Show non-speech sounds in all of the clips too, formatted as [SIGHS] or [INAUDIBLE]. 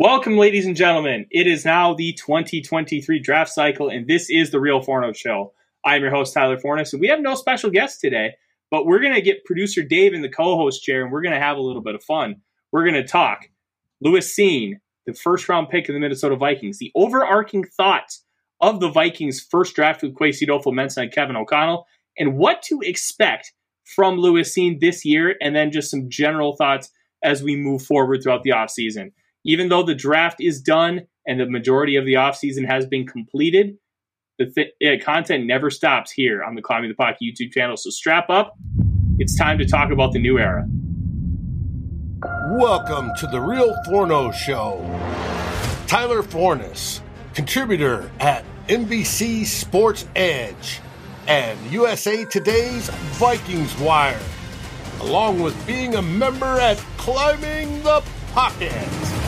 Welcome, ladies and gentlemen. It is now the 2023 draft cycle, and this is the Real Forno Show. I am your host, Tyler Forness, and we have no special guest today, but we're going to get producer Dave in the co host chair, and we're going to have a little bit of fun. We're going to talk Lewis Cine, the first round pick of the Minnesota Vikings, the overarching thoughts of the Vikings' first draft with Kwesi Adofo-Mensah and Kevin O'Connell, and what to expect from Lewis Cine this year, and then just some general thoughts as we move forward throughout the offseason even though the draft is done and the majority of the offseason has been completed, the th- uh, content never stops here on the Climbing the Pocket YouTube channel. So strap up. It's time to talk about the new era. Welcome to the Real Forno Show. Tyler Forness, contributor at NBC Sports Edge and USA Today's Vikings Wire, along with being a member at Climbing the Pocket.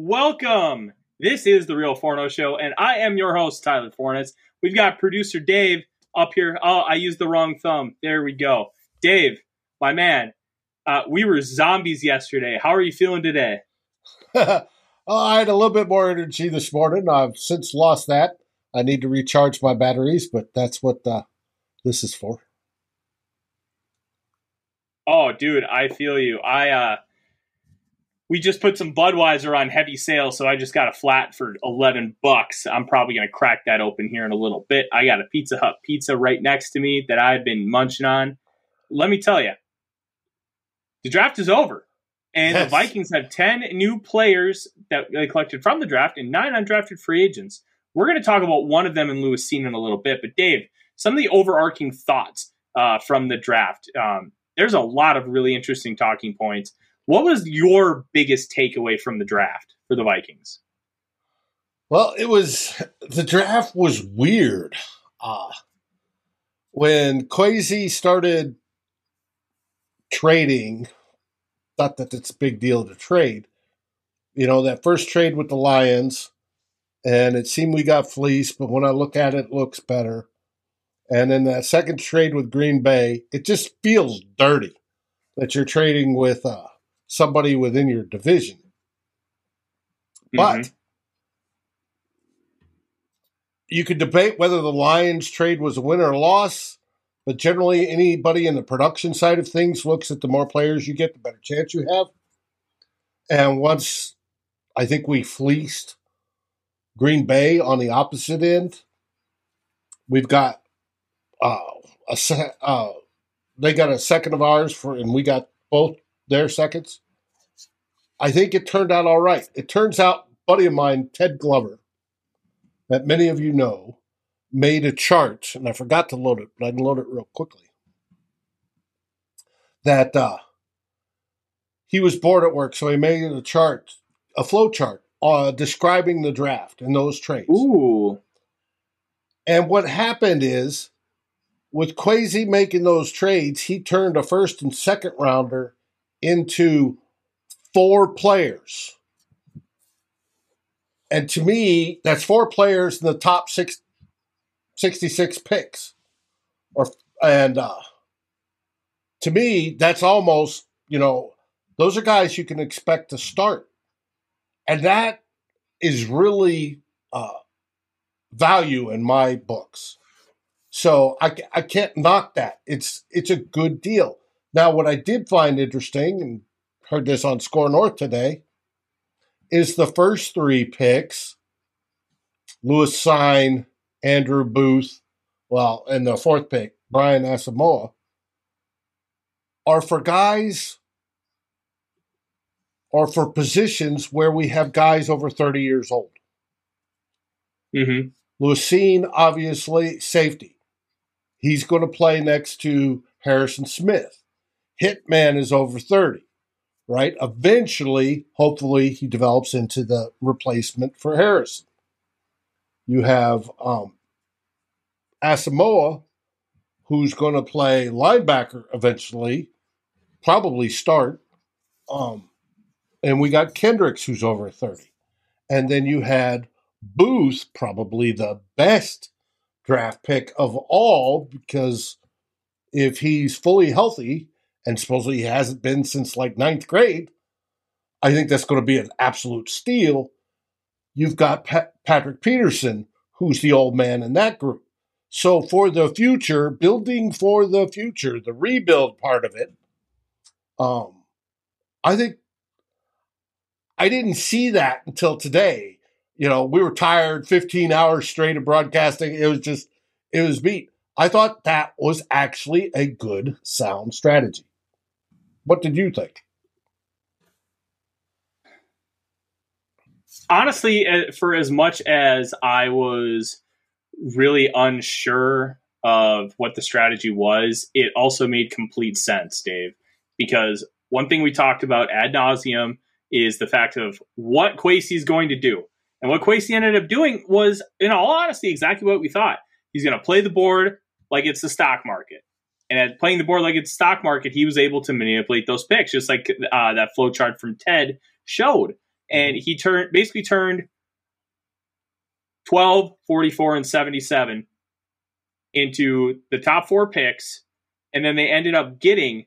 Welcome. This is the Real Forno Show, and I am your host, Tyler Forness. We've got producer Dave up here. Oh, I used the wrong thumb. There we go. Dave, my man, uh, we were zombies yesterday. How are you feeling today? oh, [LAUGHS] I had a little bit more energy this morning. I've since lost that. I need to recharge my batteries, but that's what uh, this is for. Oh, dude, I feel you. I uh, we just put some Budweiser on heavy sale, so I just got a flat for 11 bucks. I'm probably going to crack that open here in a little bit. I got a Pizza Hut pizza right next to me that I've been munching on. Let me tell you, the draft is over. And yes. the Vikings have 10 new players that they collected from the draft and nine undrafted free agents. We're going to talk about one of them in Lewis Cine in a little bit. But, Dave, some of the overarching thoughts uh, from the draft. Um, there's a lot of really interesting talking points. What was your biggest takeaway from the draft for the Vikings? Well, it was the draft was weird. Uh, when Kwesi started trading, not that it's a big deal to trade. You know, that first trade with the Lions, and it seemed we got fleeced, but when I look at it, it looks better. And then that second trade with Green Bay, it just feels dirty that you're trading with uh, somebody within your division. But mm-hmm. you could debate whether the Lions trade was a win or a loss, but generally, anybody in the production side of things looks at the more players you get, the better chance you have. And once I think we fleeced Green Bay on the opposite end, we've got uh, a uh, they got a second of ours for, and we got both their seconds. I think it turned out all right. It turns out, buddy of mine, Ted Glover, that many of you know, made a chart, and I forgot to load it, but I can load it real quickly. That uh, he was bored at work, so he made a chart, a flow chart, uh, describing the draft and those trades. Ooh. And what happened is, with Kwesi making those trades, he turned a first and second rounder into four players. And to me, that's four players in the top six, 66 picks. Or and uh, to me, that's almost, you know, those are guys you can expect to start. And that is really uh, value in my books. So I, I can't knock that. It's it's a good deal. Now, what I did find interesting, and heard this on SKOR North today, is the first three picks Lewis Cine, Andrew Booth, well, and the fourth pick, Brian Asamoah, are for guys or for positions where we have guys over 30 years old. Mm-hmm. Cine, obviously, safety. He's going to play next to Harrison Smith. Hitman is over 30, right? Eventually, hopefully, he develops into the replacement for Harrison. You have um, Asamoah, who's going to play linebacker eventually, probably start. Um, and we got Kendricks, who's over 30. And then you had Booth, probably the best draft pick of all because if he's fully healthy, and supposedly he hasn't been since like ninth grade, I think that's going to be an absolute steal. You've got Pat- Patrick Peterson, who's the old man in that group. So for the future, building for the future, the rebuild part of it, um, I think I didn't see that until today. You know, we were tired, 15 hours straight of broadcasting. It was just, it was beat. I thought that was actually a good, sound strategy. What did you think? Honestly, uh, for as much as I was really unsure of what the strategy was, it also made complete sense, Dave. Because one thing we talked about ad nauseum is the fact of what Kwesi is going to do. And what Kwesi ended up doing was, in all honesty, exactly what we thought. He's going to play the board like it's the stock market. And at playing the board like it's stock market, he was able to manipulate those picks, just like uh, that flow chart from Ted showed. And he turned basically turned 12, 44, and 77 into the top four picks. And then they ended up getting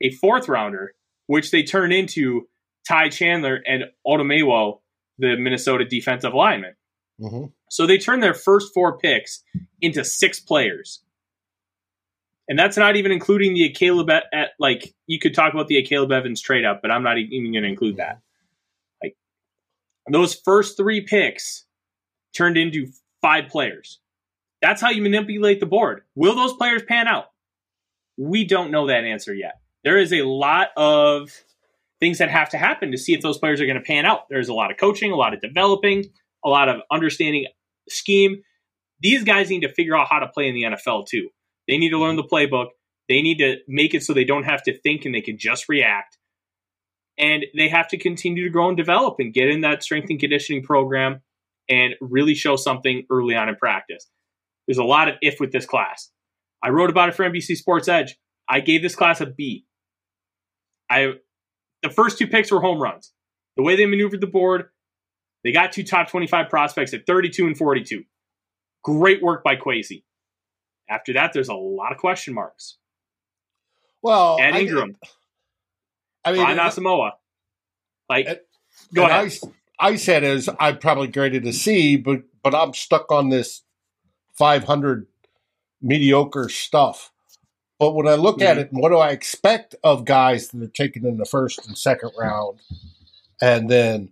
a fourth rounder, which they turned into Ty Chandler and Otomewo, the Minnesota defensive lineman. Mm-hmm. So they turned their first four picks into six players. And that's not even including the Caleb at, at like you could talk about the Caleb Evans trade up, but I'm not even going to include that. Like those first three picks turned into five players. That's how you manipulate the board. Will those players pan out? We don't know that answer yet. There is a lot of things that have to happen to see if those players are going to pan out. There's a lot of coaching, a lot of developing, a lot of understanding scheme. These guys need to figure out how to play in the NFL too. They need to learn the playbook. They need to make it so they don't have to think and they can just react. And they have to continue to grow and develop and get in that strength and conditioning program and really show something early on in practice. There's a lot of if with this class. I wrote about it for NBC Sports Edge. I gave this class a B. I the first two picks were home runs. The way they maneuvered the board, they got two top 25 prospects at 32 and 42. Great work by Kwesi. After that, there's a lot of question marks. Well, Ed Ingram. I mean, Brian Asamoah. Like, go ahead. I, I said is I'm probably graded a C, but but I'm stuck on this 500 mediocre stuff. But when I look mm-hmm. at it, what do I expect of guys that are taken in the first and second round, and then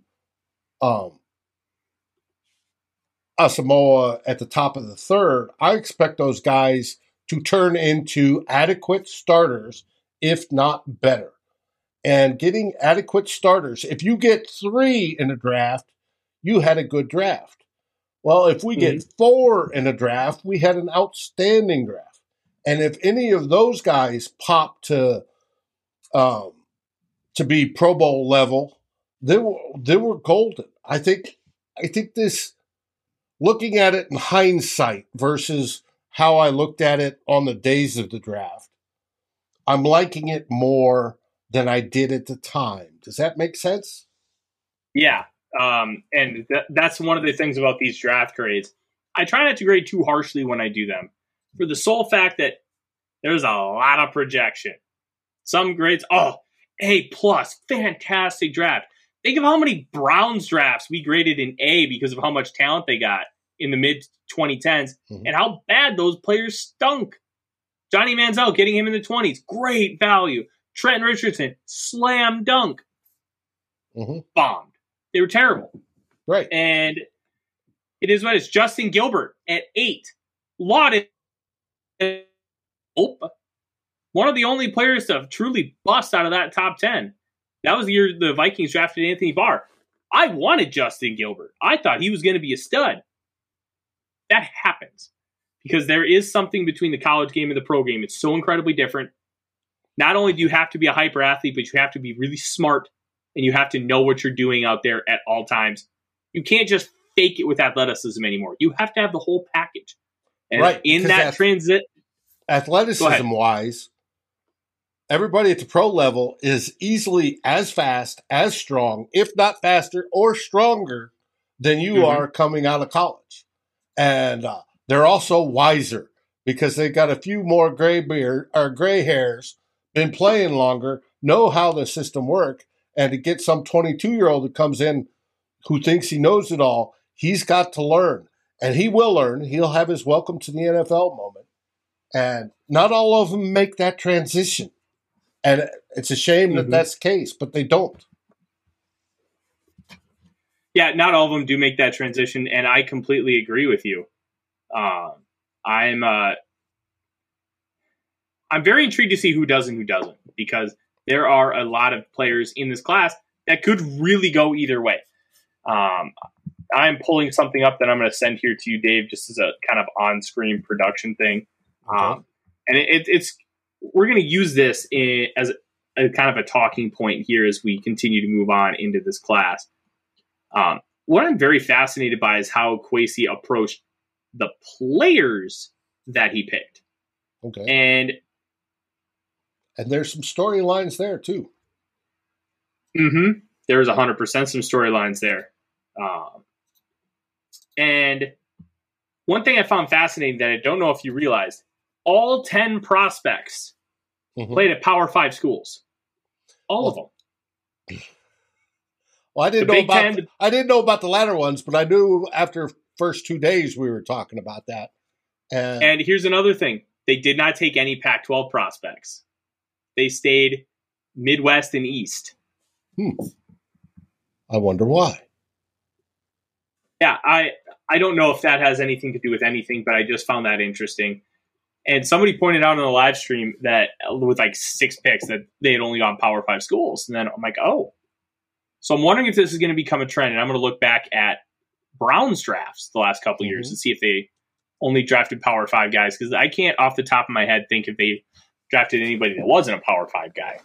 um, Asamoah at the top of the third? I expect those guys to turn into adequate starters, if not better. And getting adequate starters, if you get three in a draft, you had a good draft. Well, if we mm-hmm. get four in a draft, we had an outstanding draft. And if any of those guys pop to um, to be Pro Bowl level, they were they were golden. I think I think this looking at it in hindsight versus how I looked at it on the days of the draft, I'm liking it more than I did at the time. Does that make sense? Yeah. Um, and th- that's one of the things about these draft grades. I try not to grade too harshly when I do them for the sole fact that there's a lot of projection. Some grades, oh, A plus, fantastic draft. Think of how many Browns drafts we graded in A because of how much talent they got in the mid 2010s mm-hmm. and how bad those players stunk. Johnny Manziel getting him in the 20s, great value. Trent Richardson, slam dunk. Mm-hmm. Bombed. They were terrible. Right. And it is what it's Justin Gilbert at eight. Lauded one of the only players to have truly bust out of that top 10. That was the year the Vikings drafted Anthony Barr. I wanted Justin Gilbert. I thought he was going to be a stud. That happens because there is something between the college game and the pro game. It's so incredibly different. Not only do you have to be a hyper athlete, but you have to be really smart and you have to know what you're doing out there at all times. You can't just fake it with athleticism anymore. You have to have the whole package. And right, in that transit athleticism wise, everybody at the pro level is easily as fast, as strong, if not faster or stronger than you mm-hmm. are coming out of college. And uh, they're also wiser because they've got a few more gray beard or gray hairs, been playing longer, know how the system work, and to get some 22 year old that comes in who thinks he knows it all, he's got to learn, and he will learn. He'll have his welcome to the NFL moment, and not all of them make that transition, and it's a shame mm-hmm. that that's the case, but they don't. Yeah, not all of them do make that transition, and I completely agree with you. Um, I'm uh, I'm very intrigued to see who does and who doesn't because there are a lot of players in this class that could really go either way. Um, I'm pulling something up that I'm going to send here to you, Dave, just as a kind of on-screen production thing. Okay. Um, and it, it's we're going to use this in, as a, kind of a talking point here as we continue to move on into this class. Um, what I'm very fascinated by is how Kwesi approached the players that he picked. Okay. And and there's some storylines there too. Mm-hmm. There's hundred percent some storylines there. Um, and one thing I found fascinating that I don't know if you realized, all ten prospects mm-hmm. played at Power Five schools. All well, of them. [CLEARS THROAT] Well, I didn't the know Big about Ten, the, I didn't know about the latter ones, but I knew after first two days we were talking about that. And, and here's another thing: they did not take any Pac-12 prospects. They stayed Midwest and East. Hmm. I wonder why. Yeah, I I don't know if that has anything to do with anything, but I just found that interesting. And somebody pointed out in the live stream that with like six picks that they had only gone Power Five schools, and then I'm like, oh. So I'm wondering if this is going to become a trend, and I'm going to look back at Browns drafts the last couple mm-hmm. years and see if they only drafted Power Five guys because I can't off the top of my head think if they drafted anybody that wasn't a Power Five guy.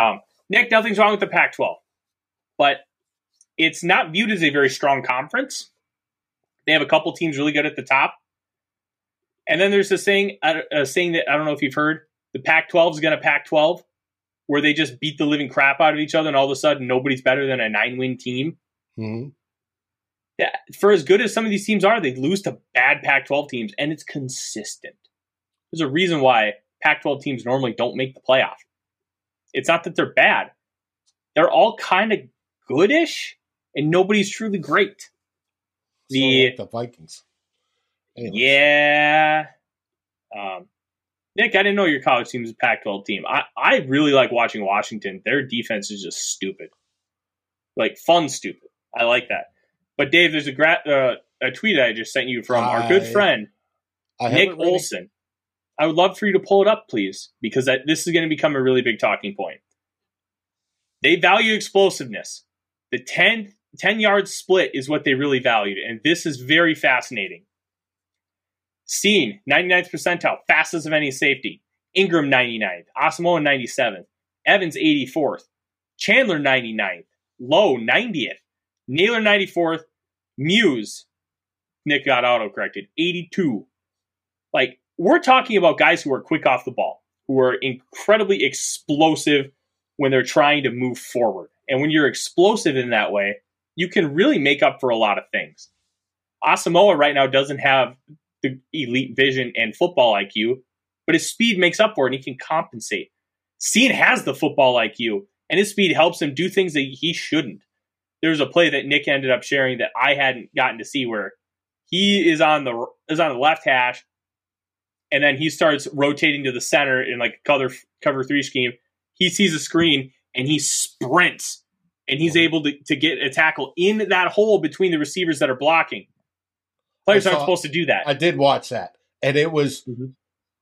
Um, Nick, nothing's wrong with the Pac-12, but it's not viewed as a very strong conference. They have a couple teams really good at the top, and then there's this saying, a saying that I don't know if you've heard: the Pac-12 is going to Pac-12, where they just beat the living crap out of each other, and all of a sudden nobody's better than a nine-win team. Mm-hmm. Yeah, for as good as some of these teams are, they lose to bad Pac-12 teams, and it's consistent. There's a reason why Pac 12 teams normally don't make the playoff. It's not that they're bad, they're all kind of goodish, and nobody's truly great. The, like the Vikings. Anyways. Yeah. Um, Nick, I didn't know your college team was a Pac 12 team. I, I really like watching Washington. Their defense is just stupid. Like, fun stupid. I like that. But, Dave, there's a, gra- uh, a tweet I just sent you from I, our good friend, Nick Olson. I would love for you to pull it up, please, because that, this is going to become a really big talking point. They value explosiveness. The 10, 10 yard split is what they really valued, and this is very fascinating. Cine, 99th percentile, fastest of any safety. Ingram, 99th. Asamoah, 97th. Evans, 84th. Chandler, 99th. Lowe, 90th. Nailor, 94th. Muse, Nick got auto corrected, 82. Like, we're talking about guys who are quick off the ball, who are incredibly explosive when they're trying to move forward. And when you're explosive in that way, you can really make up for a lot of things. Asamoah right now doesn't have the elite vision and football IQ, but his speed makes up for it and he can compensate. Cine has the football IQ, and his speed helps him do things that he shouldn't. There's a play that Nick ended up sharing that I hadn't gotten to see where he is on the is on the left hash and then he starts rotating to the center in like cover cover three scheme. He sees a screen and he sprints and he's mm-hmm. able to, to get a tackle in that hole between the receivers that are blocking. Players saw, aren't supposed to do that. I did watch that, and it was, mm-hmm.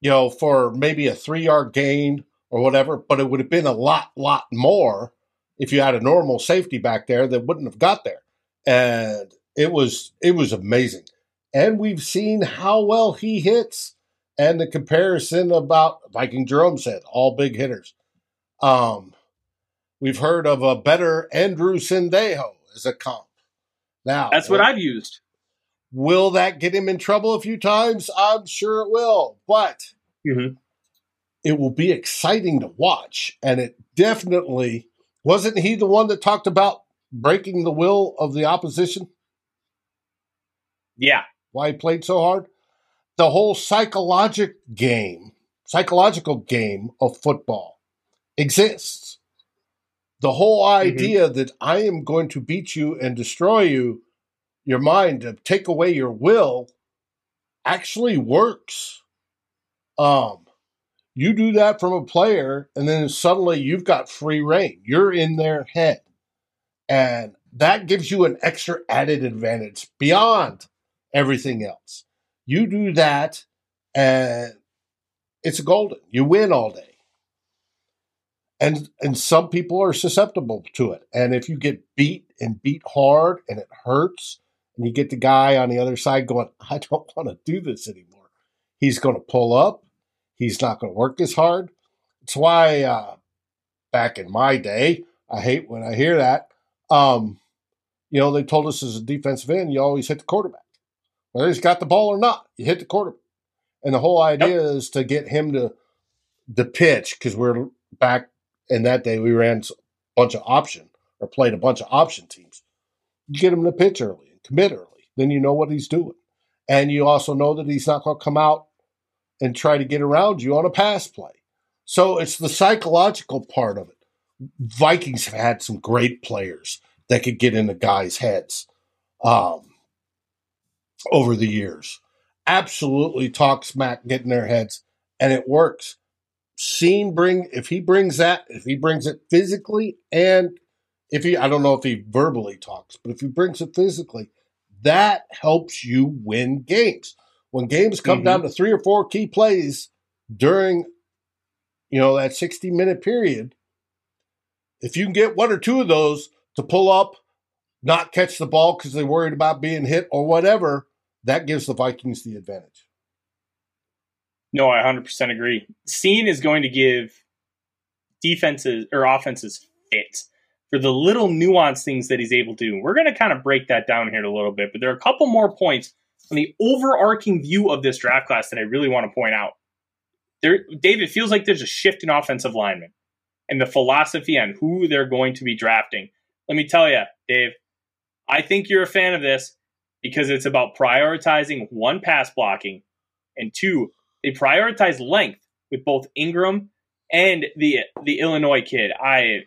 you know, for maybe a three yard gain or whatever, but it would have been a lot, lot more if you had a normal safety back there that wouldn't have got there. And it was it was amazing. And we've seen how well he hits and the comparison about Viking Jerome said all big hitters. Um, we've heard of a better Andrew Sendejo as a comp. Now that's what I've used. Will that get him in trouble a few times? I'm sure it will, but mm-hmm. it will be exciting to watch. And it definitely wasn't he the one that talked about breaking the will of the opposition? Yeah, why he played so hard? The whole psychologic game, psychological game of football exists. The whole Mm-hmm. idea that I am going to beat you and destroy you, your mind, to take away your will, actually works. Um, you do that from a player, and then suddenly you've got free reign. You're in their head. And that gives you an extra added advantage beyond everything else. You do that, and it's golden. You win all day. And and some people are susceptible to it. And if you get beat and beat hard and it hurts, and you get the guy on the other side going, I don't want to do this anymore. He's going to pull up. He's not going to work as hard. It's why uh, back in my day, I hate when I hear that. Um, you know, they told us as a defensive end, you always hit the quarterback. Whether he's got the ball or not, you hit the quarterback. And the whole idea is to get him to the pitch because we're back in that day. We ran a bunch of option or played a bunch of option teams. You get him to pitch early commit early, then you know what he's doing, and you also know that he's not going to come out and try to get around you on a pass play. So it's the psychological part of it. Vikings have had some great players that could get into guys' heads um, over the years. Absolutely talk smack, get in their heads, and it works. Cine bring if he brings that, if he brings it physically, and if he, I don't know if he verbally talks, but if he brings it physically, that helps you win games. When games come Mhm. down to three or four key plays during, you know, that 60 minute period, if you can get one or two of those to pull up, not catch the ball because they're worried about being hit or whatever, that gives the Vikings the advantage. No, I 100% agree. Cine is going to give defenses or offenses fit for the little nuanced things that he's able to do. We're going to kind of break that down here a little bit, but there are a couple more points on the overarching view of this draft class that I really want to point out. There, Dave, it feels like there's a shift in offensive linemen and the philosophy on who they're going to be drafting. Let me tell you, Dave, I think you're a fan of this because it's about prioritizing one pass blocking and two they prioritize length with both Ingram and the the Illinois kid. I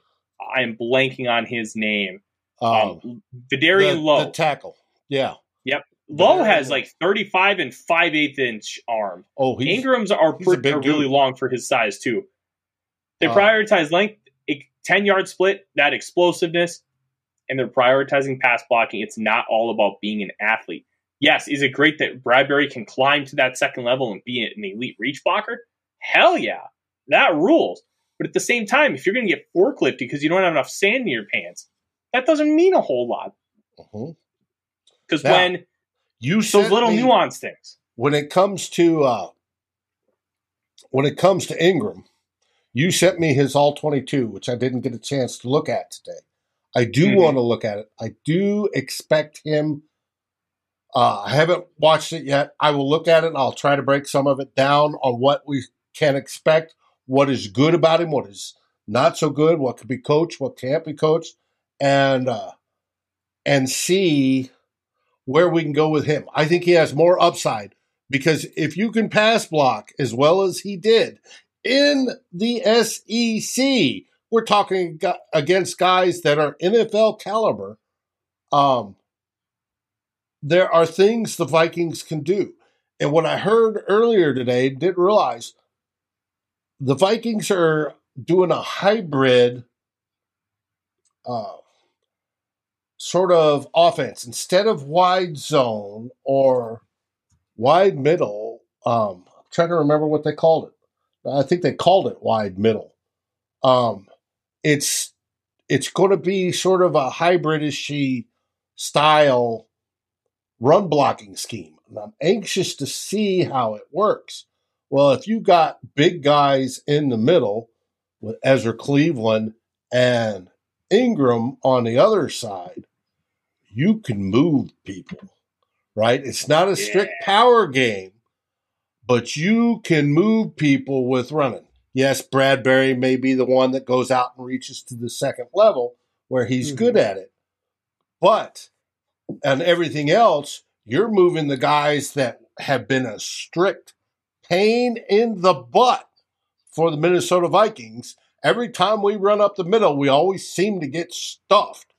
I am blanking on his name. Um, Um, Vederian the, Lowe. the tackle. Yeah. Yep. Lowe Vederian has like 35 and 5 8 inch arm. Oh, he's Ingram's are, pretty, are really long for his size too. They Uh, prioritize length, 10 yard split, that explosiveness, and they're prioritizing pass blocking. It's not all about being an athlete. Yes, is it great that Bradbury can climb to that second level and be an elite reach blocker? Hell yeah, that rules. But at the same time, if you're going to get forklifted because you don't have enough sand in your pants, that doesn't mean a whole lot. Because Now, when you those little me- nuance things, when it comes to uh, when it comes to Ingram, you sent me his all twenty two, which I didn't get a chance to look at today. I do Mhm. want to look at it. I do expect him. Uh, I haven't watched it yet. I will look at it. and I'll try to break some of it down on what we can expect, what is good about him, what is not so good, what could be coached, what can't be coached, and uh, and see where we can go with him. I think he has more upside because if you can pass block as well as he did in the SEC, we're talking against guys that are NFL caliber. Um, there are things the Vikings can do. And what I heard earlier today, didn't realize the Vikings are doing a hybrid uh, sort of offense instead of wide zone or wide middle. Um, I'm trying to remember what they called it. I think they called it wide middle. Um, it's it's going to be sort of a hybridish style run blocking scheme. And I'm anxious to see how it works. Well, if you got big guys in the middle with Ezra Cleveland and Ingram on the other side, you can move people, right? It's not a strict Yeah. power game, but you can move people with running. Yes, Bradbury may be the one that goes out and reaches to the second level where he's Mhm. good at it. But and everything else, you're moving the guys that have been a strict pain in the butt for the Minnesota Vikings. Every time we run up the middle, we always seem to get stuffed.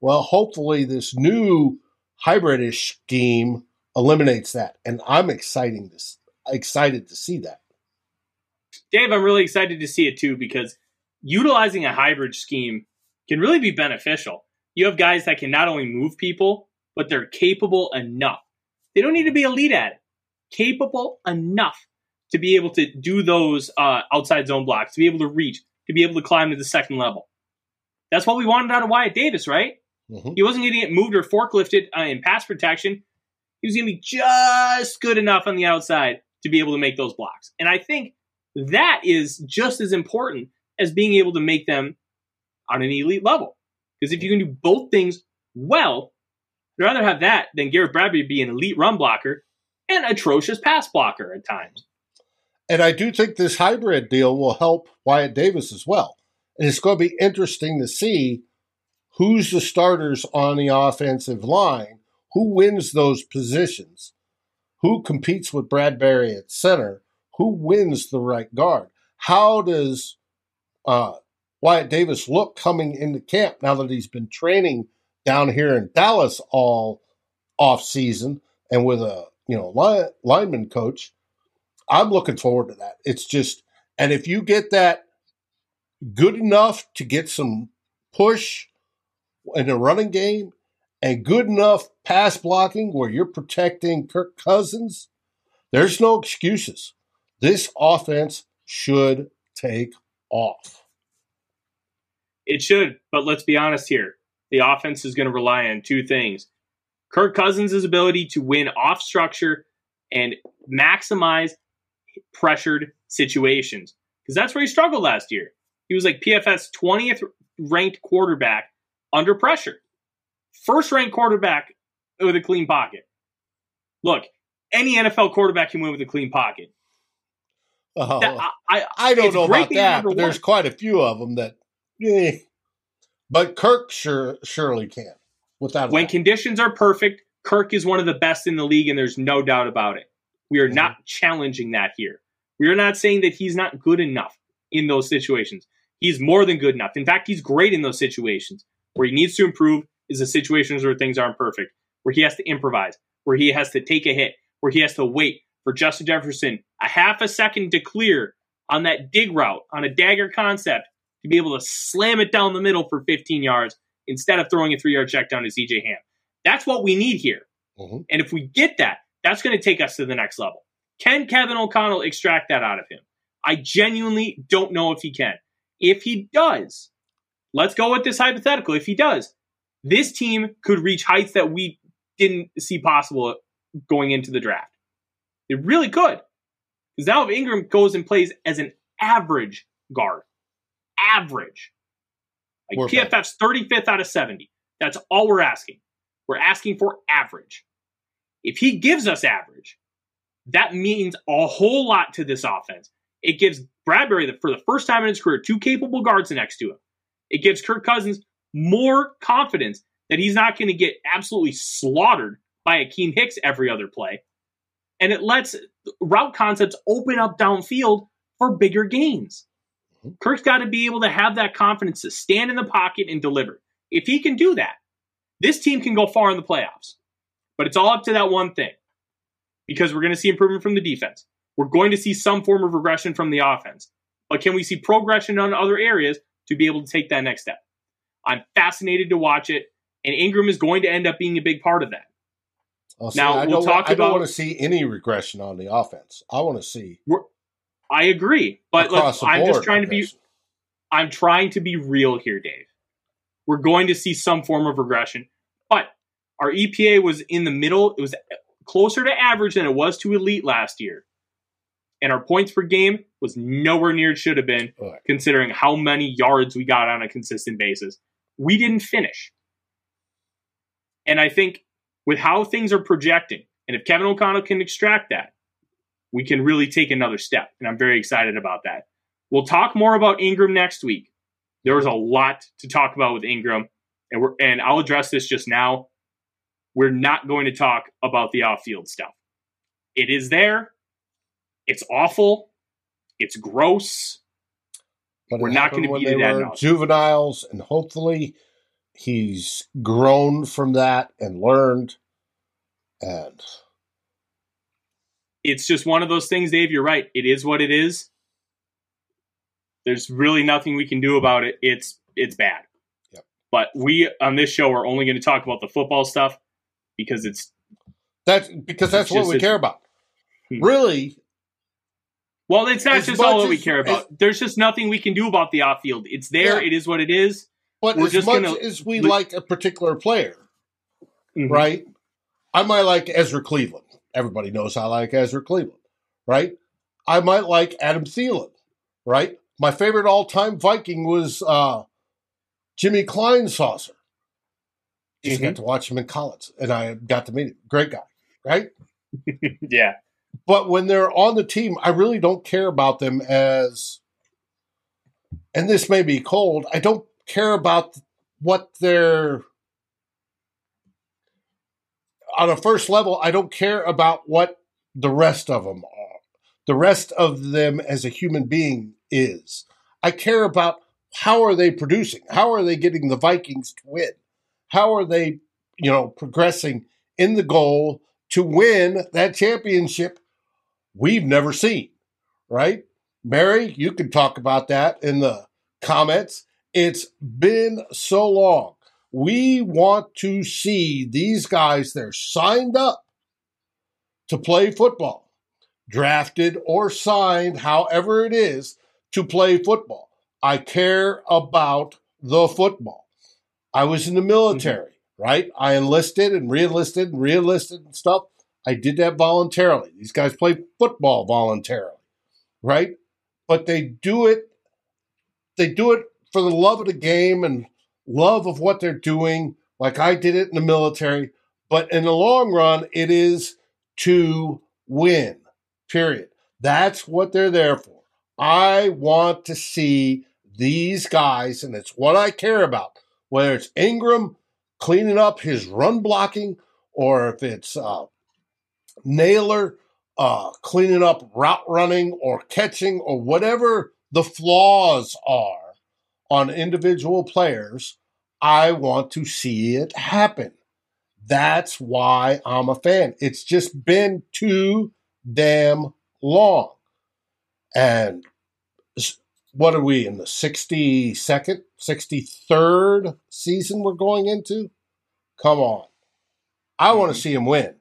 Well, hopefully, this new hybridish scheme eliminates that, and I'm exciting this excited to see that. Dave, I'm really excited to see it too because utilizing a hybrid scheme can really be beneficial. You have guys that can not only move people, but they're capable enough. They don't need to be elite at it. Capable enough to be able to do those uh, outside zone blocks, to be able to reach, to be able to climb to the second level. That's what we wanted out of Wyatt Davis, right? Mm-hmm. He wasn't going to get moved or forklifted uh, in pass protection. He was going to be just good enough on the outside to be able to make those blocks. And I think that is just as important as being able to make them on an elite level. Because if you can do both things well, I'd rather have that than Garrett Bradbury be an elite run blocker and atrocious pass blocker at times. And I do think this hybrid deal will help Wyatt Davis as well. And it's going to be interesting to see who's the starters on the offensive line, who wins those positions, who competes with Bradbury at center, who wins the right guard. How does uh, Wyatt Davis look coming into camp now that he's been training down here in Dallas all off season and with a you know line, lineman coach? I'm looking forward to that. It's just, and if you get that good enough to get some push in the running game and good enough pass blocking where you're protecting Kirk Cousins, there's no excuses. This offense should take off. It should, but let's be honest here. The offense is going to rely on two things Kirk Cousins' ability to win off structure and maximize pressured situations because that's where he struggled last year. He was like PFF's 20th ranked quarterback under pressure. First ranked quarterback with a clean pocket. Look, any NFL quarterback can win with a clean pocket. Oh, that, I, I, don't know about that, but there's quite a few of them that, eh. But Kirk sure surely can. Without when conditions are perfect, Kirk is one of the best in the league, and there's no doubt about it. We are mm-hmm. not challenging that here. We are not saying that he's not good enough in those situations. He's more than good enough. In fact, he's great in those situations. Where he needs to improve is the situations where things aren't perfect, where he has to improvise, where he has to take a hit, where he has to wait for Justin Jefferson a half a second to clear on that dig route, on a dagger concept, to be able to slam it down the middle for 15 yards instead of throwing a three yard check down to CJ Ham. That's what we need here. Mm-hmm. And if we get that, that's going to take us to the next level. Can Kevin O'Connell extract that out of him? I genuinely don't know if he can. If he does, let's go with this hypothetical. If he does, this team could reach heights that we didn't see possible going into the draft. It really could. Because now if Ingram goes and plays as an average guard, average, like we're PFF's 35th out of 70, that's all we're asking. We're asking for average. If he gives us average, that means a whole lot to this offense. It gives Bradbury, for the first time in his career, two capable guards next to him. It gives Kirk Cousins more confidence that he's not going to get absolutely slaughtered by Akiem Hicks every other play. And it lets route concepts open up downfield for bigger gains. Kirk's got to be able to have that confidence to stand in the pocket and deliver. If he can do that, this team can go far in the playoffs. But it's all up to that one thing because we're going to see improvement from the defense. We're going to see some form of regression from the offense. But can we see progression on other areas to be able to take that next step? I'm fascinated to watch it, and Ingram is going to end up being a big part of that. Oh, see, now we'll talk I about. I don't want to see any regression on the offense. I want to see. I agree, but look, I'm just trying to be. I'm trying to be real here, Dave. We're going to see some form of regression, but our EPA was in the middle. It was closer to average than it was to elite last year. And our points per game was nowhere near it should have been, right. considering how many yards we got on a consistent basis. We didn't finish. And I think with how things are projecting, and if Kevin O'Connell can extract that, we can really take another step. And I'm very excited about that. We'll talk more about Ingram next week. There was a lot to talk about with Ingram, and we're and I'll address this just now we're not going to talk about the off field stuff. It is there. It's awful. It's gross. But We're not gonna when beat it ad were juveniles, and hopefully he's grown from that and learned. And It's just one of those things, Dave. You're right. It is what it is. There's really nothing we can do about it. It's it's bad. Yep. But we on this show are only going to talk about the football stuff because it's that's because that's what we care about. Hmm. Really, well, it's not just all that we care about. There's just nothing we can do about the off field. It's there. Yeah. It is what it is. but We're as just much gonna- as we we- like a particular player, Mhm. right? I might like Ezra Cleveland. Everybody knows I like Ezra Cleveland, right? I might like Adam Thielen, right? My favorite all-time Viking was uh, Jimmy Kleinsasser. Just Mhm. got to watch him in college, and I got to meet him. Great guy, right? [LAUGHS] Yeah. But when they're on the team, I really don't care about them as, and this may be cold, I don't care about what they're, on a first level, I don't care about what the rest of them are. The rest of them as a human being is. I care about how are they producing? How are they getting the Vikings to win? How are they, you know, progressing in the goal to win that championship we've never seen, right? Mary, you can talk about that in the comments. It's been so long. We want to see these guys, they're signed up to play football, drafted or signed, however it is, to play football. I care about the football. I was in the mm-hmm. military, right? I enlisted and re-enlisted and re-enlisted and stuff. I did that voluntarily. These guys play football voluntarily, right? But they do it they do it for the love of the game and love of what they're doing, like I did it in the military. But in the long run, it is to win. Period. That's what they're there for. I want to see these guys, and it's what I care about. Whether it's Ingram cleaning up his run blocking, or if it's uh, Nailor uh, cleaning up route running or catching or whatever the flaws are on individual players, I want to see it happen. That's why I'm a fan. It's just been too damn long. And what are we in the 62nd, 63rd season we're going into? Come on. I want to mm-hmm. see him win.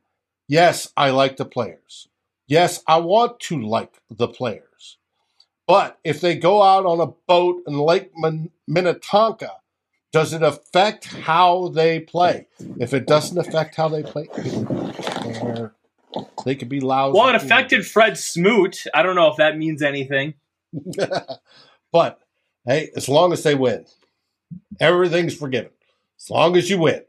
Yes, I like the players. Yes, I want to like the players. But if they go out on a boat in Lake Min- Minnetonka, does it affect how they play? If it doesn't affect how they play, they're- could be lousy. Well, it affected Fred Smoot. I don't know if that means anything. [LAUGHS] but hey, as long as they win, everything's forgiven. As long as you win.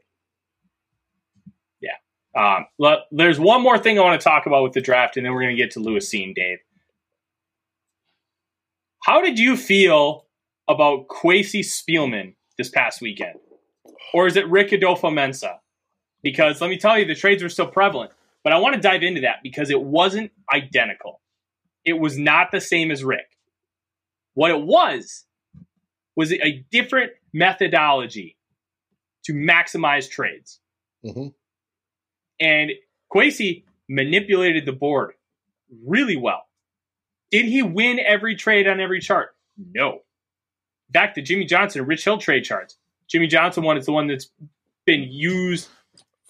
Yeah. Um, le- there's one more thing I want to talk about with the draft, and then we're going to get to Lewis Cine, Dave. How did you feel about Kwesi Spielman this past weekend? Or is it Rick Adofo-Mensah? Because let me tell you, the trades were still prevalent. But I want to dive into that because it wasn't identical. It was not the same as Rick. What it was, was a different methodology to maximize trades. Mhm. And Kwesi manipulated the board really well. Did he win every trade on every chart? No. Back to Jimmy Johnson Rich Hill trade charts. Jimmy Johnson one is the one that's been used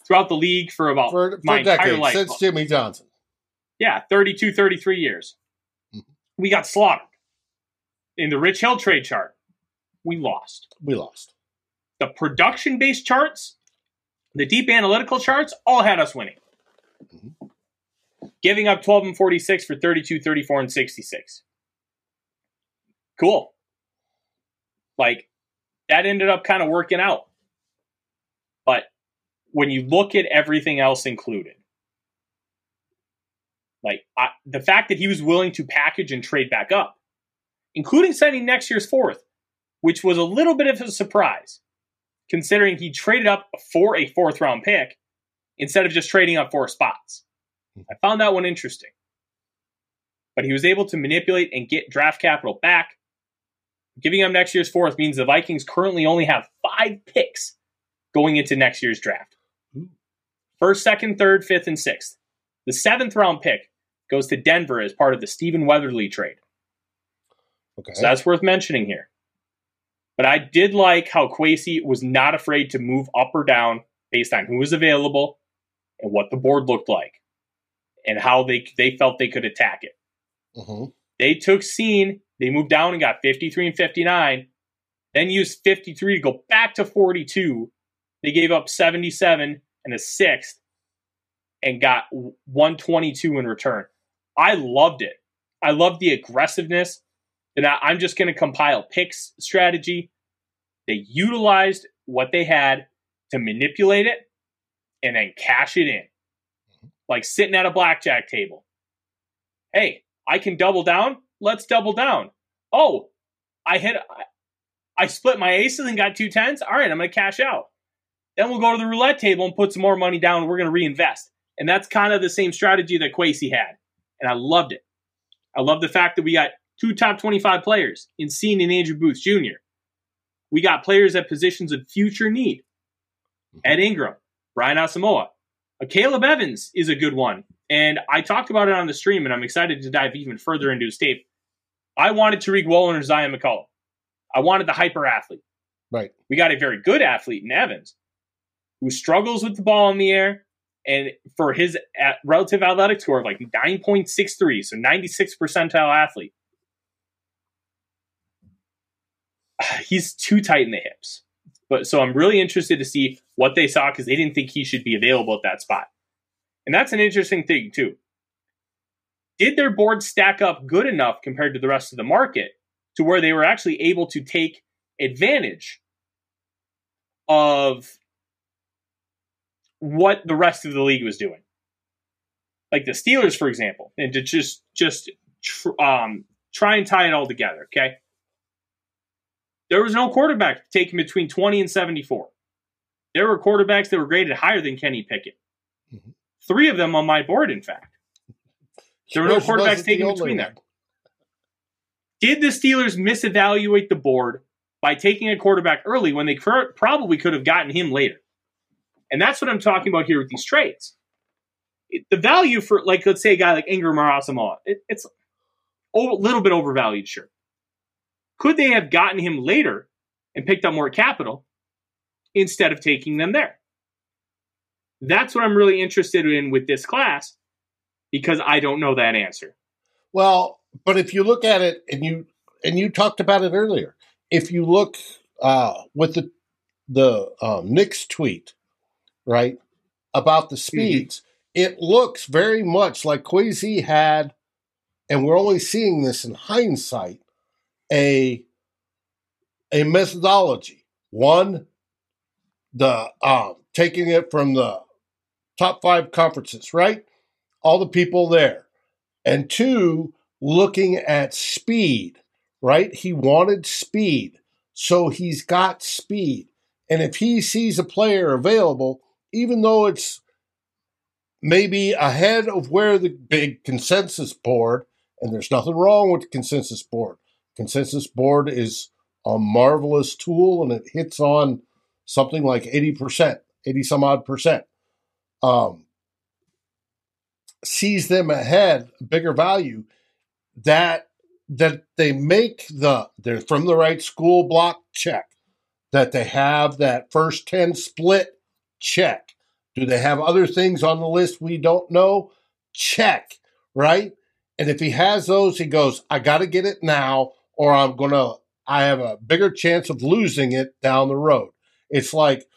throughout the league for about For, my for entire life. since Jimmy Johnson. Yeah, 32, 33 years. Mhm. We got slaughtered. In the Rich Hill trade chart, we lost. We lost. The production based charts, the deep analytical charts, all had us winning. Mhm. Giving up 12 and 46 for 32, 34, and 66. Cool. Like, that ended up kind of working out. But when you look at everything else included, like I, the fact that he was willing to package and trade back up, including signing next year's fourth, which was a little bit of a surprise, considering he traded up for a fourth round pick instead of just trading up four spots. I found that one interesting. But he was able to manipulate and get draft capital back. Giving him next year's fourth means the Vikings currently only have five picks going into next year's draft first, second, third, fifth, and sixth. The seventh round pick goes to Denver as part of the Stephen Weatherly trade. Okay. So that's worth mentioning here. But I did like how Kwesi was not afraid to move up or down based on who was available and what the board looked like and how they they felt they could attack it. hmm They took Cine, they moved down and got 53 and 59, then used 53 to go back to 42. They gave up 77 and a sixth and got 122 in return. I loved it. I loved the aggressiveness. And I, I'm just going to compile picks strategy. They utilized what they had to manipulate it and then cash it in. Like sitting at a blackjack table. Hey, I can double down. Let's double down. Oh, I hit, I, split my aces and got two tens. All right, I'm going to cash out. Then we'll go to the roulette table and put some more money down. We're going to reinvest. And that's kind of the same strategy that Kwesi had. And I loved it. I love the fact that we got two top 25 players in Cine and Andrew Booth Jr. We got players at positions of future need. Ed Ingram, Brian Asamoah. Uh, Caleb Evans is a good one. And I talked about it on the stream, and I'm excited to dive even further into his tape. I wanted Tariq Woolen or Zion McCollum. I wanted the hyper athlete. Right. We got a very good athlete in Evans who struggles with the ball in the air. And for his at- relative athletic score of like 9.63, so 96 percentile athlete, [SIGHS] he's too tight in the hips. But so I'm really interested to see what they saw because they didn't think he should be available at that spot. And that's an interesting thing, too. Did their board stack up good enough compared to the rest of the market to where they were actually able to take advantage of what the rest of the league was doing? Like the Steelers, for example, and to just just tr- um, try and tie it all together. Okay, there was no quarterback taken between 20 and 74. There were quarterbacks that were graded higher than Kenny Pickett. Mhm. Three of them on my board, in fact. There were no quarterbacks wasn't the taken between there. Did the Steelers misevaluate the board by taking a quarterback early when they cur- probably could have gotten him later? And that's what I'm talking about here with these trades. It- the value for, like, let's say a guy like Ingram or Asamoah, it, it's a little bit overvalued, sure. Could they have gotten him later and picked up more capital instead of taking them there? That's what I'm really interested in with this class because I don't know that answer. Well, but if you look at it, and you and you talked about it earlier, if you look uh, with the the um, Knicks tweet, right about the speeds, it looks very much like Kwesi had, and we're only seeing this in hindsight, a a methodology. One, the um, taking it from the top five conferences, right? All the people there, and two, looking at speed, right? He wanted speed. So he's got speed. And if he sees a player available, even though it's maybe ahead of where the big consensus board, and there's nothing wrong with the consensus board. Consensus board is a marvelous tool and it hits on something like 80%, 80 some odd percent. Um, sees them ahead, bigger value, that that they make the they're from the right school block check, that they have that first 10 split check. Do they have other things on the list we don't know? Check, right? And if he has those, he goes, I got to get it now, or I'm to, I have a bigger chance of losing it down the road. It's like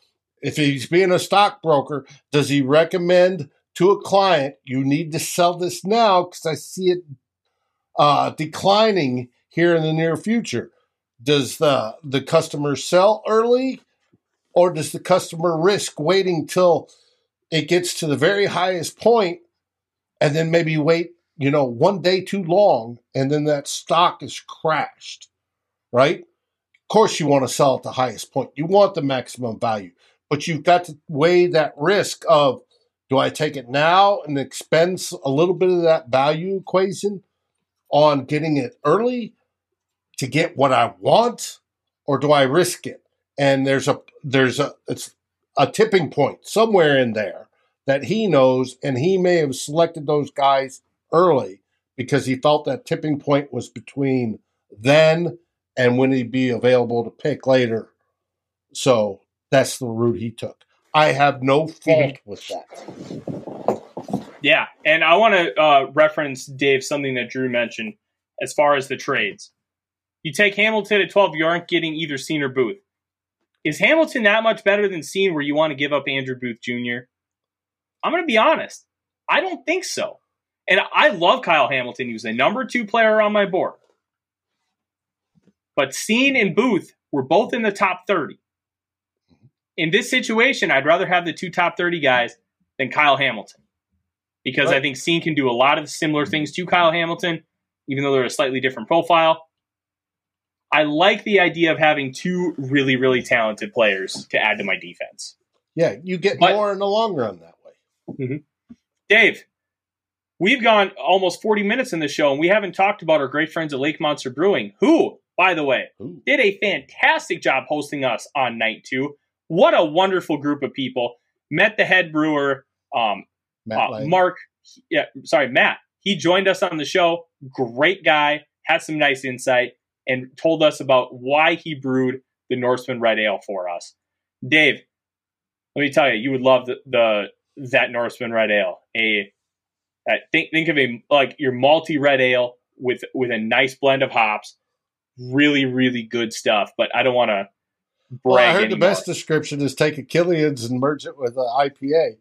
if he's being a stockbroker, does he recommend to a client, you need to sell this now because I see it uh, declining here in the near future? Does the, the customer sell early or does the customer risk waiting till it gets to the very highest point and then maybe wait, you know, one day too long and then that stock is crashed, right? Course, you want to sell at the highest point. You want the maximum value, but you've got to weigh that risk of Do I take it now and expend a little bit of that value equation on getting it early to get what I want, or do I risk it? And there's a there's a it's a tipping point somewhere in there that he knows, and he may have selected those guys early because he felt that tipping point was between then and when he'd be available to pick later. So that's the route he took. I have no fault with that. Yeah, and I want to uh, reference Dave something that Drew mentioned as far as the trades. You take Hamilton at twelve, you aren't getting either Cine or Booth. Is Hamilton that much better than Cine where you want to give up Andrew Booth Jr.? I'm going to be honest. I don't think so. And I love Kyle Hamilton. He was the number two player on my board. But Cine and Booth were both in the top 30. In this situation, I'd rather have the two top 30 guys than Kyle Hamilton because right. I think Cine can do a lot of similar things to Kyle Hamilton, even though they're a slightly different profile. I like the idea of having two really, really talented players to add to my defense. Yeah, you get but, more in the long run that way. Mm-hmm. Dave, we've gone almost 40 minutes in the show, and we haven't talked about our great friends at Lake Monster Brewing, who, by the way, Ooh. did a fantastic job hosting us on night two. What a wonderful group of people. Met the head brewer, um, uh, Mark. Yeah, sorry, Matt. He joined us on the show. Great guy. Had some nice insight and told us about why he brewed the Norseman Red Ale for us. Dave, let me tell you, you would love the, the that Norseman Red Ale. A, a think think of a like your malty red ale with with a nice blend of hops. Really, really good stuff. But I don't want to brag. Well, I heard anymore. the best description is take a Killian's and merge it with an IPA,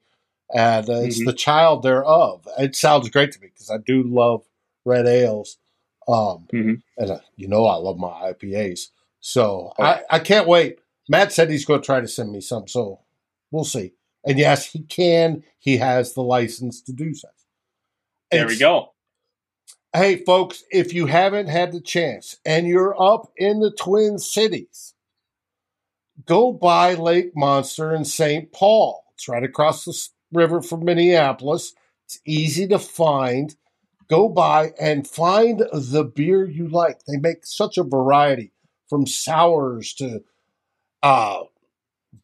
and uh, it's mm-hmm. the child thereof. It sounds great to me because I do love red ales. Um, mm-hmm. And uh, you know, I love my IPAs. So oh. I, I can't wait. Matt said he's going to try to send me some. So we'll see. And yes, he can. He has the license to do so. There it's, we go. Hey, folks, if you haven't had the chance and you're up in the Twin Cities, go by Lake Monster in St. Paul. It's right across the river from Minneapolis. It's easy to find go by and find the beer you like. They make such a variety from sours to uh,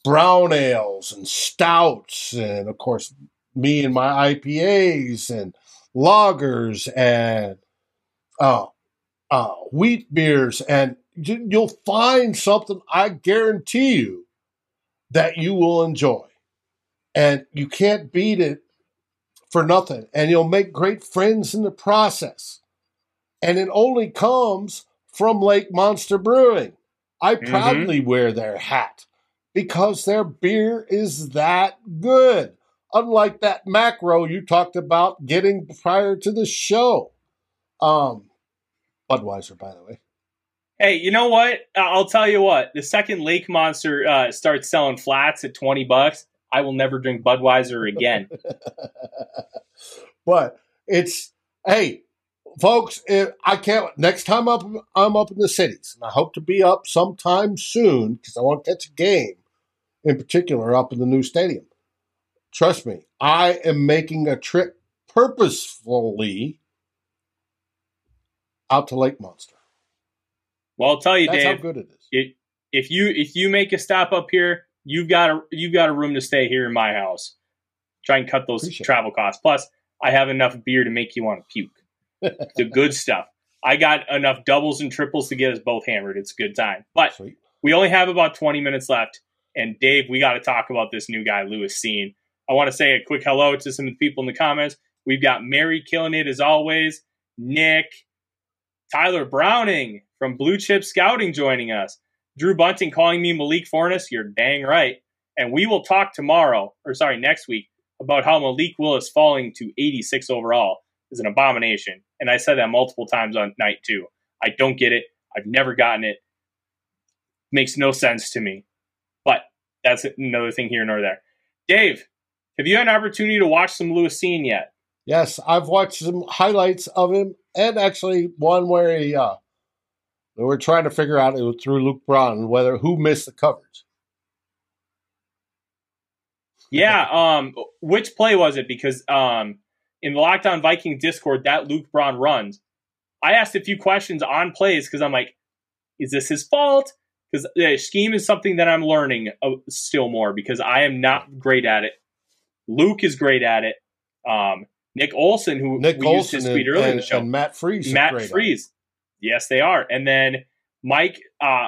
brown ales and stouts, and of course, me and my IPAs and lagers and uh, uh, wheat beers. And you'll find something, I guarantee you, that you will enjoy. And you can't beat it for nothing, and you'll make great friends in the process. And it only comes from Lake Monster Brewing. I mm-hmm. proudly mm-hmm. wear their hat because their beer is that good. Unlike that macro you talked about getting prior to the show. Um, Budweiser, by the way. Hey, you know what? I'll tell you what. The second Lake Monster uh, starts selling flats at twenty bucks, I will never drink Budweiser again. [LAUGHS] but it's hey, folks, I can't. Next time up, I'm up in the cities, and I hope to be up sometime soon because I want to catch a game, in particular, up in the new stadium. Trust me, I am making a trip purposefully out to Lake Monster. Well, I'll tell you, That's Dave. How good it is. It, if you if you make a stop up here, you've got a you've got a room to stay here in my house. Try and cut those Appreciate travel costs. Plus, I have enough beer to make you want to puke. [LAUGHS] the good stuff. I got enough doubles and triples to get us both hammered. It's a good time. But Sweet. we only have about 20 minutes left. And Dave, we got to talk about this new guy, Lewis Cine. I want to say a quick hello to some of the people in the comments. We've got Mary killing it as always, Nick, Tyler Browning from Blue Chip Scouting joining us. Drew Bunting calling me Malik Forness. You're dang right. And we will talk tomorrow, or sorry, next week, about how Malik Willis falling to 86 overall is an abomination. And I said that multiple times on night two. I don't get it. I've never gotten it. Makes no sense to me. But that's another thing here nor there. Dave, have you had an opportunity to watch some Lewis Cine yet? Yes, I've watched some highlights of him, and actually one where he uh, we were trying to figure out it was through Luke Braun whether who missed the coverage. yeah. Um, which play was it? Because um, in the Lockdown Viking Discord, that Luke Braun runs, I asked a few questions on plays because I'm like, is this his fault? Because the scheme is something that I'm learning uh, still more because I am not great at it. Luke is great at it. Um, Nick Olson, who Nick we Olson used his speed earlier in the show, and Matt Freeze. Matt great. Freeze. Yes, they are. And then Mike, uh,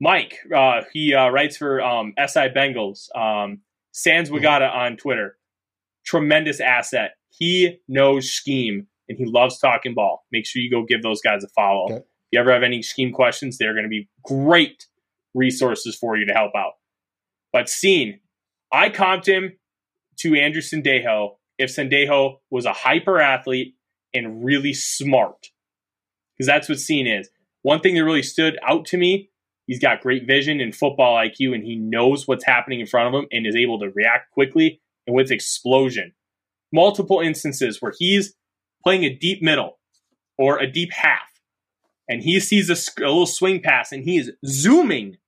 Mike, uh, he uh, writes for um, SI Bengals. Um, Sans Mm-hmm. Wagata on Twitter. Tremendous asset. He knows scheme and he loves talking ball. Make sure you go give those guys a follow. Okay. If you ever have any scheme questions, they're going to be great resources for you to help out. But Cine, I comped him to Andrew Sendejo if Sendejo was a hyper athlete and really smart. Because that's what Cine is. One thing that really stood out to me, he's got great vision and football IQ, and he knows what's happening in front of him and is able to react quickly and with explosion. Multiple instances where he's playing a deep middle or a deep half, and he sees a, a little swing pass and he is zooming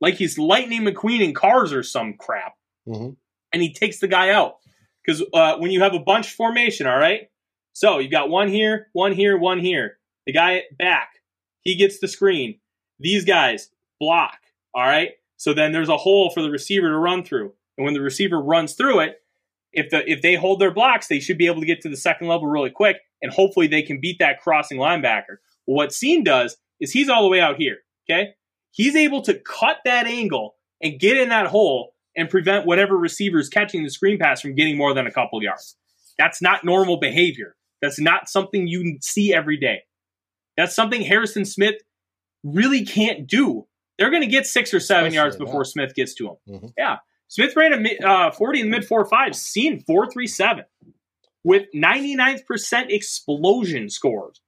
like he's Lightning McQueen in cars or some crap Mhm. And he takes the guy out. Because uh, when you have a bunch formation, all right, so you've got one here, one here, one here. The guy back, he gets the screen. These guys block, all right. So then there's a hole for the receiver to run through, and when the receiver runs through it, if the if they hold their blocks, they should be able to get to the second level really quick, and hopefully they can beat that crossing linebacker. What Cine does is he's all the way out here, okay? He's able to cut that angle and get in that hole and prevent whatever receiver is catching the screen pass from getting more than a couple yards. That's not normal behavior. That's not something you see every day. That's something Harrison Smith really can't do. They're going to get six or seven Especially yards before Smith gets to him. Mhm. Yeah. Smith ran a mid, uh, 40 in the mid four fives, Cine 437 with 99% explosion scores.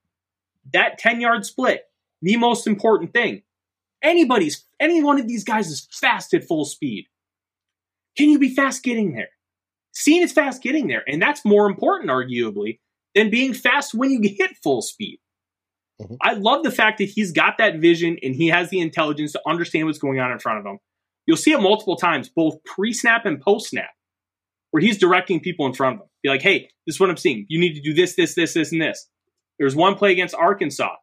That 10 yard split, the most important thing. Anybody's, any one of these guys is fast at full speed. Can you be fast getting there? Seeing is fast getting there, and that's more important, arguably, than being fast when you [LAUGHS] hit full speed. Mhm. I love the fact that he's got that vision and he has the intelligence to understand what's going on in front of him. You'll see it multiple times, both pre snap and post snap, where he's directing people in front of him. Be like, hey, this is what I'm seeing. You need to do this, this, this, this, and this. There's one play against Arkansas.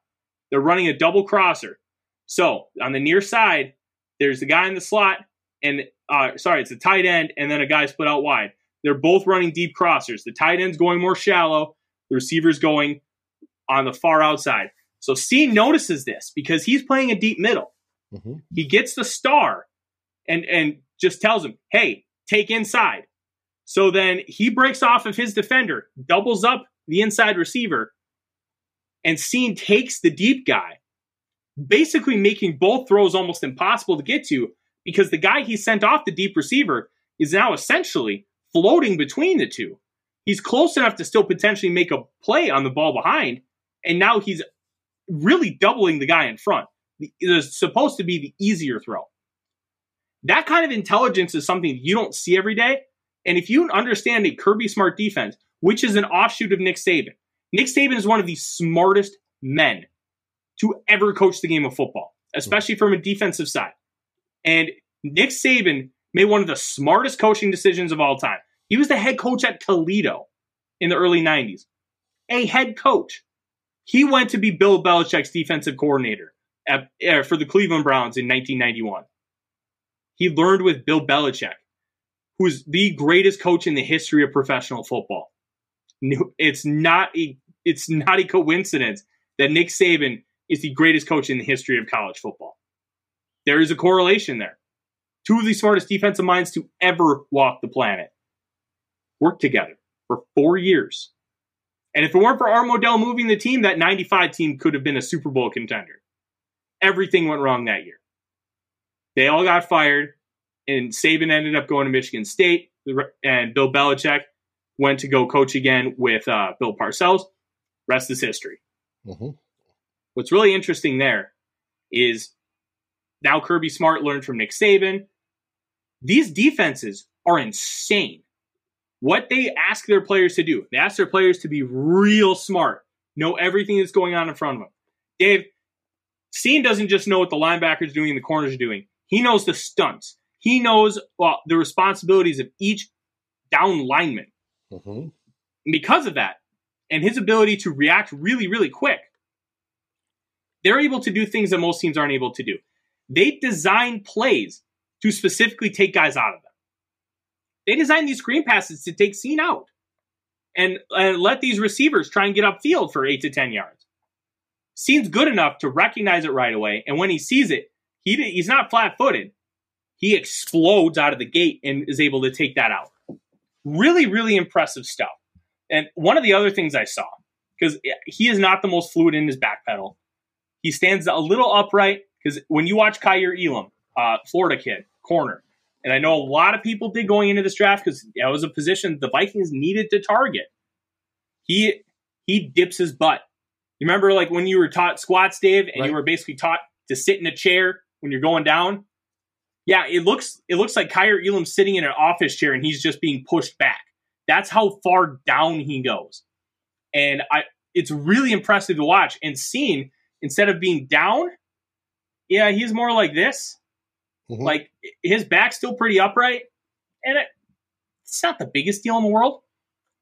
They're running a double crosser. So on the near side, there's the guy in the slot, and uh, sorry, it's a tight end, and then a guy split out wide. They're both running deep crossers. The tight end's going more shallow, the receiver's going on the far outside. So C notices this because he's playing a deep middle. Mhm. He gets the star and and just tells him, "Hey, take inside." So then he breaks off of his defender, doubles up the inside receiver, and Cine takes the deep guy, basically making both throws almost impossible to get to because the guy he sent off the deep receiver is now essentially floating between the two. He's close enough to still potentially make a play on the ball behind, and now he's really doubling the guy in front. The- It is supposed to be the easier throw. That kind of intelligence is something you don't see every day. And if you understand a Kirby Smart defense, which is an offshoot of Nick Saban, Nick Saban is one of the smartest men to ever coach the game of football, especially from a defensive side. And Nick Saban made one of the smartest coaching decisions of all time. He was the head coach at Toledo in the early 90s. A head coach. He went to be Bill Belichick's defensive coordinator at, uh, for the Cleveland Browns in 1991. He learned with Bill Belichick, who is the greatest coach in the history of professional football. It's not a it's not a coincidence that Nick Saban is the greatest coach in the history of college football. There is a correlation there. Two of the smartest defensive minds to ever walk the planet worked together for four years. And if it weren't for Art Modell moving the team, that 95 team could have been a Super Bowl contender. Everything went wrong that year. They all got fired, and Saban ended up going to Michigan State, and Bill Belichick went to go coach again with uh, Bill Parcells. Rest is history. Mhm. What's really interesting there is now Kirby Smart learned from Nick Saban. These defenses are insane. What they ask their players to do, they ask their players to be real smart, know everything that's going on in front of them. Dave, Cine doesn't just know what the linebackers doing and the corners are doing. He knows the stunts. He knows well, the responsibilities of each down lineman. Mm-hmm. because of that, and his ability to react really, really quick, they're able to do things that most teams aren't able to do. They design plays to specifically take guys out of them. They design these screen passes to take Cine out and, and let these receivers try and get upfield for eight to 10 yards. Cine's good enough to recognize it right away. And when he sees it, he, he's not flat footed. He explodes out of the gate and is able to take that out. Really, really impressive stuff. And one of the other things I saw, because he is not the most fluid in his back pedal, he stands a little upright. Because when you watch Kaiir Elam, uh, Florida kid, corner, and I know a lot of people did going into this draft because that was a position the Vikings needed to target. He he dips his butt. You remember like when you were taught squats, Dave, and Right. you were basically taught to sit in a chair when you're going down. Yeah, it looks it looks like Kaiir Elam's sitting in an office chair and he's just being pushed back. That's how far down he goes. And I it's really impressive to watch. And seeing instead of being down, yeah, he's more like this. Mhm. Like his back's still pretty upright, and it, it's not the biggest deal in the world,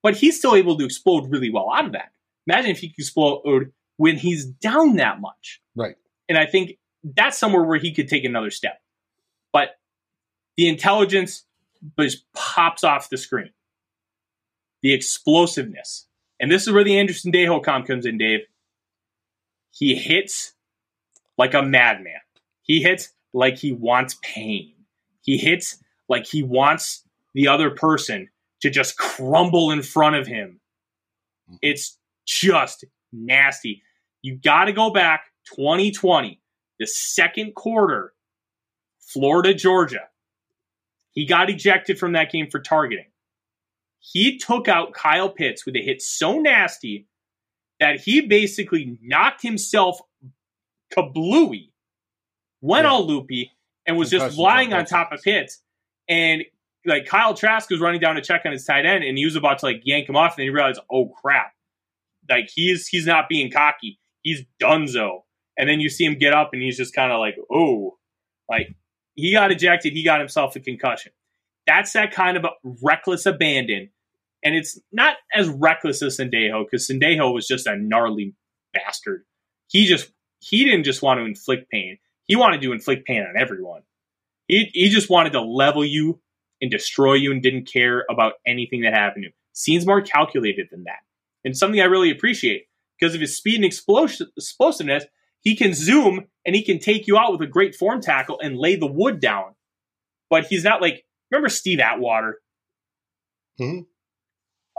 but he's still able to explode really well out of that. Imagine if he could explode when he's down that much. Right. And I think that's somewhere where he could take another step. But the intelligence just pops off the screen. The explosiveness. And this is where the Andrew Sendejo comp comes in, Dave. He hits like a madman. He hits like he wants pain. He hits like he wants the other person to just crumble in front of him. Mm-hmm. It's just nasty. You got to go back 2020, the second quarter, Florida, Georgia. He got ejected from that game for targeting. He took out Kyle Pitts with a hit so nasty that he basically knocked himself kablooey, went Yeah. all loopy, and was just lying on on top of. Pitts. And like Kyle Trask was running down to check on his tight end, and he was about to like yank him off, and then he realized, oh crap, like he's he's not being cocky, he's dunzo. And then you see him get up, and he's just kind of like, oh, like he got ejected, he got himself a concussion. That's that kind of a reckless abandon. And it's not as reckless as Sendejo, because Sendejo was just a gnarly bastard. He just he didn't just want to inflict pain. He wanted to inflict pain on everyone. He he just wanted to level you and destroy you and didn't care about anything that happened to him. Seems more calculated than that. And something I really appreciate because of his speed and explos- explosiveness, he can zoom and he can take you out with a great form tackle and lay the wood down. But he's not like remember Steve Atwater. Mhm.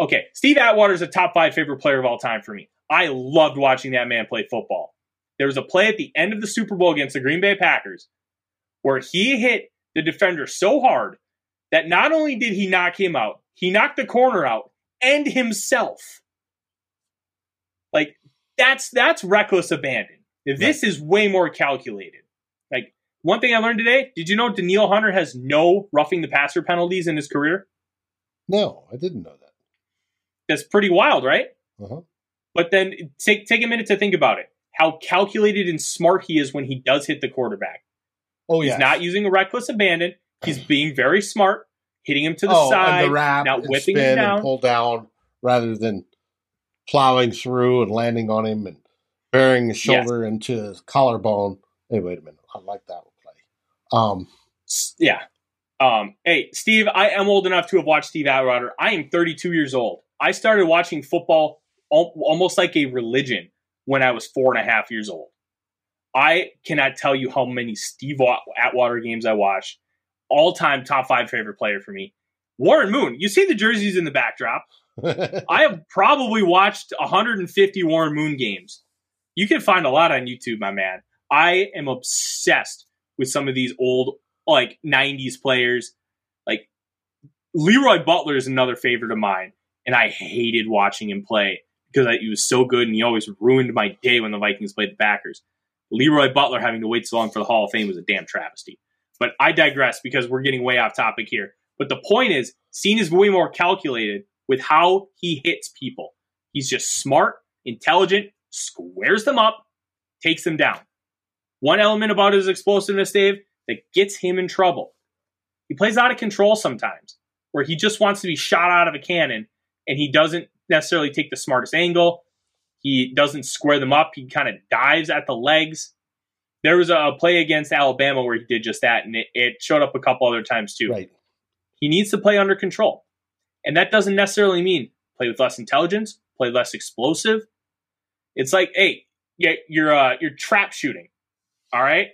Okay, Steve Atwater is a top five favorite player of all time for me. I loved watching that man play football. There was a play at the end of the Super Bowl against the Green Bay Packers where he hit the defender so hard that not only did he knock him out, he knocked the corner out and himself. Like that's that's reckless abandon. This is way more calculated. Like one thing I learned today, did you know Danielle Hunter has no roughing the passer penalties in his career? No, I didn't know that. That's pretty wild, right? Uh-huh. But then take take a minute to think about it. How calculated and smart he is when he does hit the quarterback. Oh He's not using a reckless abandon. He's [SIGHS] being very smart, hitting him to the oh, side, and the wrap, not whipping him down. pull down rather than plowing through and landing on him and burying his Yes. shoulder into his collarbone. Hey, wait a minute, I like that play. Um, yeah. Um, hey, Steve, I am old enough to have watched Steve Atwater. I am 32 years old. I started watching football al- almost like a religion when I was four and a half years old. I cannot tell you how many Steve Atwater games I watched. All time top five favorite player for me. Warren Moon. You see the jerseys in the backdrop. [LAUGHS] I have probably watched 150 Warren Moon games. You can find a lot on YouTube, my man. I am obsessed with some of these old, like 90s players. Like Leroy Butler is another favorite of mine, and I hated watching him play because he was so good and he always ruined my day when the Vikings played the Packers. Leroy Butler having to wait so long for the Hall of Fame was a damn travesty. But I digress because we're getting way off topic here. But the point is, Cine is way more calculated with how he hits people. He's just smart, intelligent, squares them up, takes them down. One element about his explosiveness, Dave, that gets him in trouble. he plays out of control sometimes, where he just wants to be shot out of a cannon and he doesn't necessarily take the smartest angle. He doesn't square them up. He kind of dives at the legs. There was a play against Alabama where he did just that, and it, it showed up a couple other times too. Right. He needs to play under control. And that doesn't necessarily mean play with less intelligence, play less explosive. It's like, hey, you're uh, you're trap shooting, all right,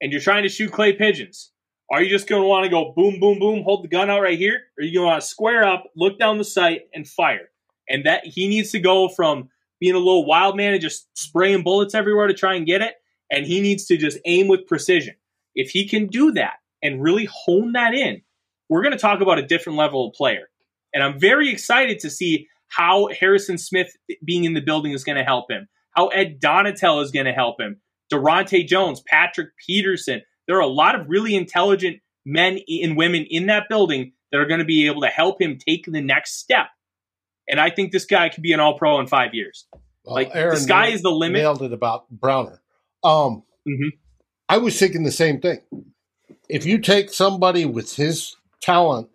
and you're trying to shoot clay pigeons. Are you just going to want to go boom, boom, boom, hold the gun out right here? Or are you going to want to square up, look down the sight, and fire? And that he needs to go from being a little wild man and just spraying bullets everywhere to try and get it, and he needs to just aim with precision. If he can do that and really hone that in, we're going to talk about a different level of player. And I'm very excited to see how Harrison Smith being in the building is going to help him, how Ed Donatell is going to help him, Daronte Jones, Patrick Peterson, there are a lot of really intelligent men and women in that building that are going to be able to help him take the next step. And I think this guy could be an all pro in five years. Well, like Aaron the sky is the limit. Nailed it about Browner. Um, mm-hmm. I was thinking the same thing. If you take somebody with his talent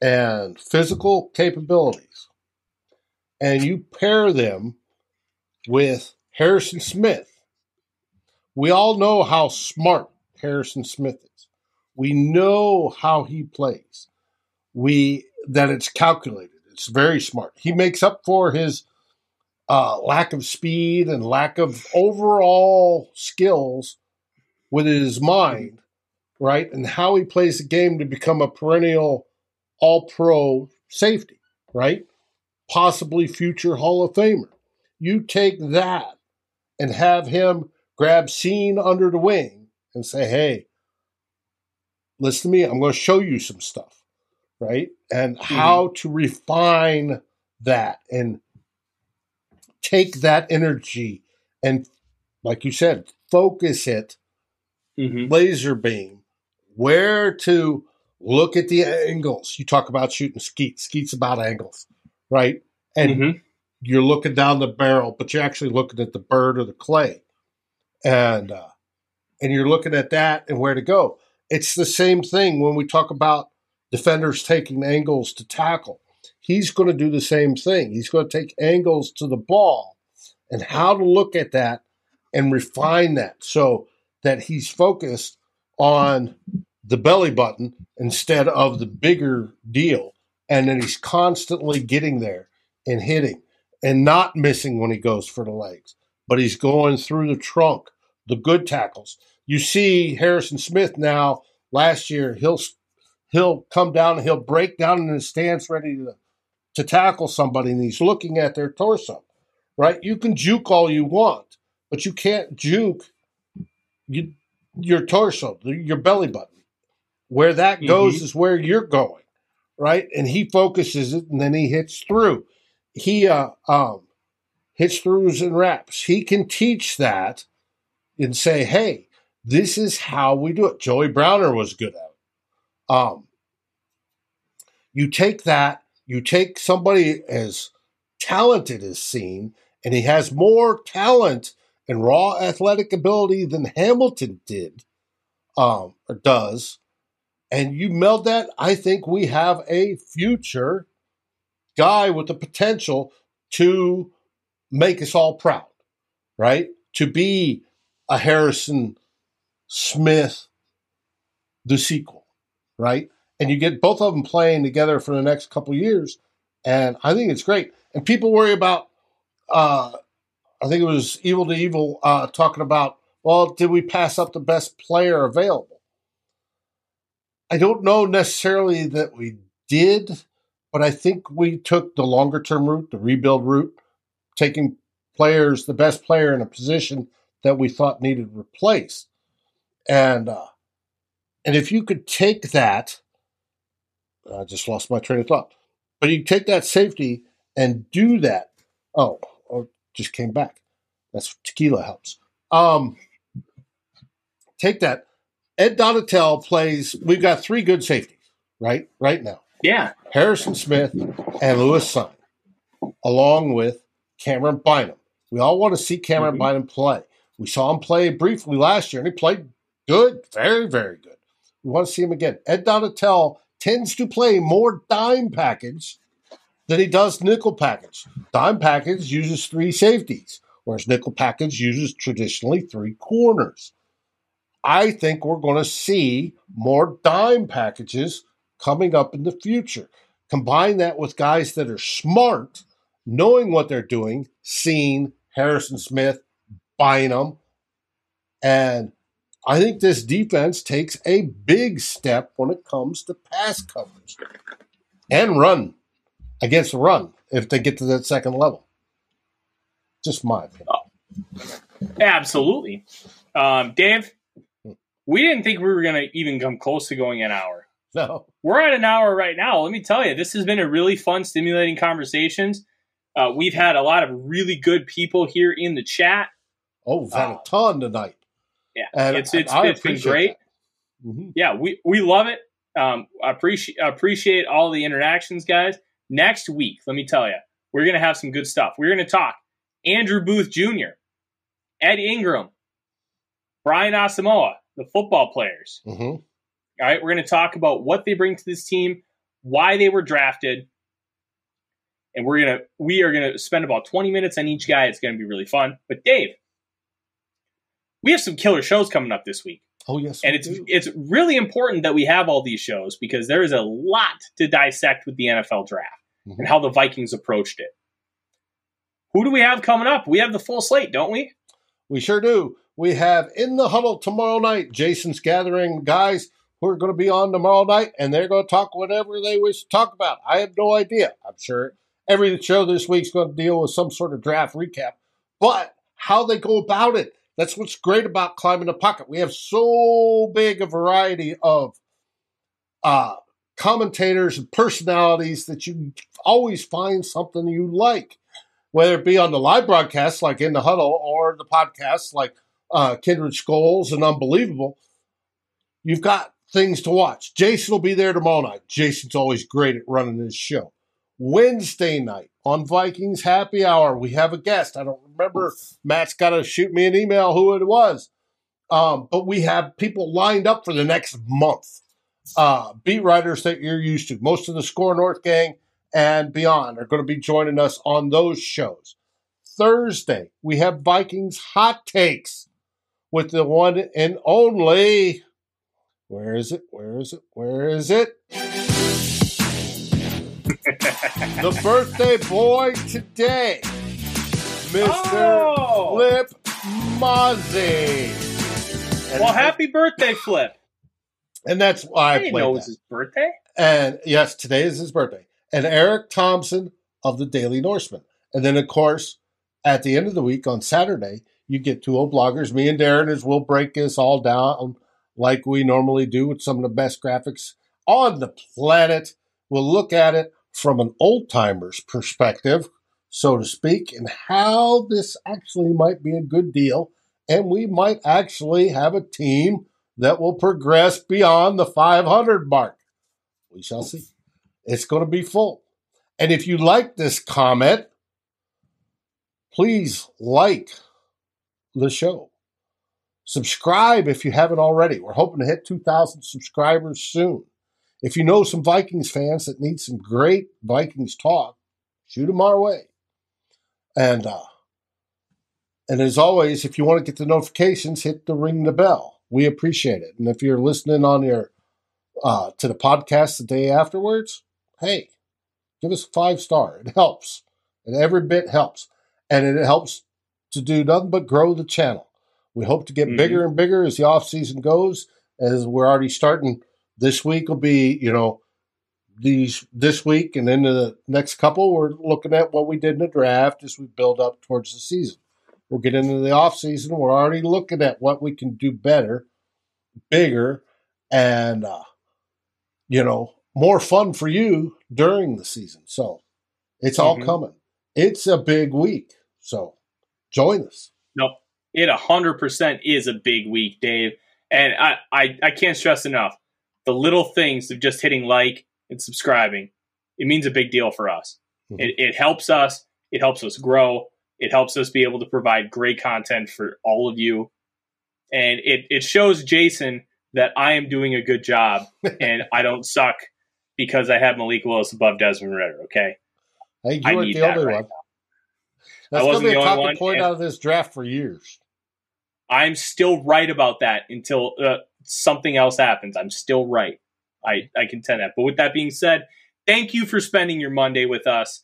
and physical capabilities, and you pair them with Harrison Smith, we all know how smart Harrison Smith is. We know how he plays. We that it's calculated. It's very smart. He makes up for his uh, lack of speed and lack of overall skills with his mind, right? And how he plays the game to become a perennial all pro safety, right? Possibly future Hall of Famer. You take that and have him grab Cine under the wing and say, hey, listen to me, I'm going to show you some stuff, right? And mm-hmm. how to refine that and take that energy and, like you said, focus it, mm-hmm. laser beam, where to look at the angles. You talk about shooting skeet. Skeet's about angles, right? And mm-hmm. you're looking down the barrel, but you're actually looking at the bird or the clay. And uh, and you're looking at that and where to go. It's the same thing when we talk about defenders taking angles to tackle. He's going to do the same thing. He's going to take angles to the ball and how to look at that and refine that so that he's focused on the belly button instead of the bigger deal. And then he's constantly getting there and hitting and not missing when he goes for the legs, but he's going through the trunk the good tackles. You see Harrison Smith now. Last year, he'll he'll come down and he'll break down in his stance, ready to to tackle somebody, and he's looking at their torso. Right? You can juke all you want, but you can't juke you, your torso, your belly button. Where that mm-hmm. goes is where you're going, right? And he focuses it, and then he hits through. He uh, um, hits throughs and wraps. He can teach that and say, hey, this is how we do it. Joey Browner was good at it. Um, you take that, you take somebody as talented as Cine, and he has more talent and raw athletic ability than Hamilton did um, or does, and you meld that, I think we have a future guy with the potential to make us all proud, right? To be a Harrison Smith, the sequel, right? And you get both of them playing together for the next couple years, and I think it's great. And people worry about, uh, I think it was Evil to Evil uh, talking about, well, did we pass up the best player available? I don't know necessarily that we did, but I think we took the longer term route, the rebuild route, taking players, the best player in a position that we thought needed replaced. And uh, and if you could take that, I just lost my train of thought. But you take that safety and do that. Oh, oh just came back. That's tequila helps. Um, take that. Ed Donatell plays. We've got three good safeties, right? Right now. Yeah. Harrison Smith and Lewis Cine, along with Camryn Bynum. We all want to see Camryn mm-hmm. Bynum play. We saw him play briefly last year, and he played good, very, very good. We want to see him again. Ed Donatell tends to play more dime package than he does nickel package. Dime package uses three safeties, whereas nickel package uses traditionally three corners. I think we're going to see more dime packages coming up in the future. Combine that with guys that are smart, knowing what they're doing, seeing Harrison Smith, Bynum, and I think this defense takes a big step when it comes to pass coverage and run against the run if they get to that second level. Just my opinion. Absolutely. Um, Dave, we didn't think we were going to even come close to going an hour. No. We're at an hour right now. Let me tell you, this has been a really fun, stimulating conversations. Uh, we've had a lot of really good people here in the chat. Oh, we've had a ton tonight. Yeah, And it's it's, it's been great. Mhm. Yeah, we we love it. Um, I appreciate appreciate all the interactions, guys. Next week, let me tell you, we're gonna have some good stuff. We're gonna talk Andrew Booth Jr., Ed Ingram, Brian Asamoah, the football players. Mhm. All right, we're going to talk about what they bring to this team, why they were drafted, and we're gonna we are gonna spend about twenty minutes on each guy. It's going to be really fun. But Dave, we have some killer shows coming up this week, Oh, yes. and it's do. it's really important that we have all these shows because there is a lot to dissect with the NFL draft Mhm. and how the Vikings approached it. Who do we have coming up? We have the full slate, don't we? We sure do. We have in the huddle tomorrow night. Jason's gathering guys who are going to be on tomorrow night, and they're going to talk whatever they wish to talk about. I have no idea. I'm sure every show this week's going to deal with some sort of draft recap, but how they go about it. That's what's great about climbing the pocket. We have so big a variety of uh, commentators and personalities that you always find something you like, whether it be on the live broadcast like in the huddle or the podcasts like uh, Kindred Skulls and Unbelievable. You've got things to watch. Jason will be there tomorrow night. Jason's always great at running his show. Wednesday night on Vikings Happy Hour, we have a guest. I don't remember. Matt's got to shoot me an email who it was. Um, but we have people lined up for the next month. Uh, beat writers that you're used to. Most of the SKOR North gang and beyond are going to be joining us on those shows. Thursday, we have Vikings Hot Takes with the one and only. Where is it? Where is it? Where is it? The birthday boy today, Mr. Oh! Flip Mozzie. And, Well, happy birthday, Flip! and that's why I I, know it was his birthday. And yes, today is his birthday. And Eric Thompson of the Daily Norseman. And then, of course, at the end of the week on Saturday, you get two old bloggers, me and Darren, as we'll break this all down like we normally do with some of the best graphics on the planet. We'll look at it from an old timer's perspective, so to speak, and how this actually might be a good deal. And we might actually have a team that will progress beyond the 500 mark. We shall see. It's going to be full. And if you like this comment, please like the show. Subscribe if you haven't already. We're hoping to hit 2,000 subscribers soon. If you know some Vikings fans that need some great Vikings talk, shoot them our way. And uh, and as always, if you want to get the notifications, hit the ring the bell. We appreciate it. And if you're listening on your uh, to the podcast the day afterwards, hey, give us a five star. It helps, and every bit helps, and it helps to do nothing but grow the channel. We hope to get Mhm. bigger and bigger as the off season goes. As we're already starting, this week will be you know these this week and into the next couple. We're looking at what we did in the draft as we build up towards the season. We'll get into the off season. We're already looking at what we can do better, bigger, and uh, you know more fun for you during the season. So it's all Mhm. coming. It's a big week. So join us. No, it hundred percent is a big week, Dave. And I, I, I can't stress enough the little things of just hitting like and subscribing. It means a big deal for us. Mhm. It, it helps us. It helps us grow. It helps us be able to provide great content for all of you. And it, it shows Jason that I am doing a good job [LAUGHS] and I don't suck because I have Malik Willis above Desmond Ridder. Okay, hey, you I weren't the only right one. Now. That's going to be a talking point out of this draft for years. I'm still right about that until uh, something else happens. I'm still right. I, I contend that. But with that being said, thank you for spending your Monday with us.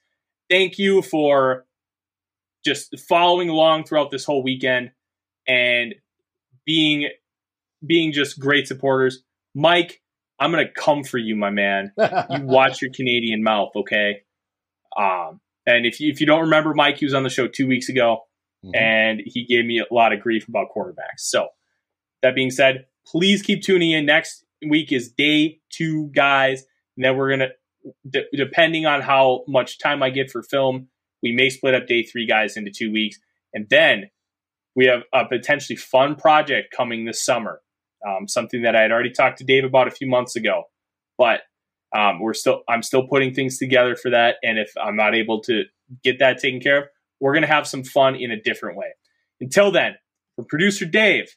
Thank you for just following along throughout this whole weekend and being being just great supporters. Mike, I'm gonna come for you, my man. [LAUGHS] you watch your Canadian mouth, okay? Um, and if you if you don't remember, Mike, he was on the show two weeks ago, mm-hmm. and he gave me a lot of grief about quarterbacks. So that being said, please keep tuning in. Next week is day two, guys. And then we're gonna, d- depending on how much time I get for film, we may split up day three, guys, into two weeks, and then we have a potentially fun project coming this summer. Um, something that I had already talked to Dave about a few months ago, but um, we're still I'm still putting things together for that. And if I'm not able to get that taken care of, we're gonna have some fun in a different way. Until then, from producer Dave,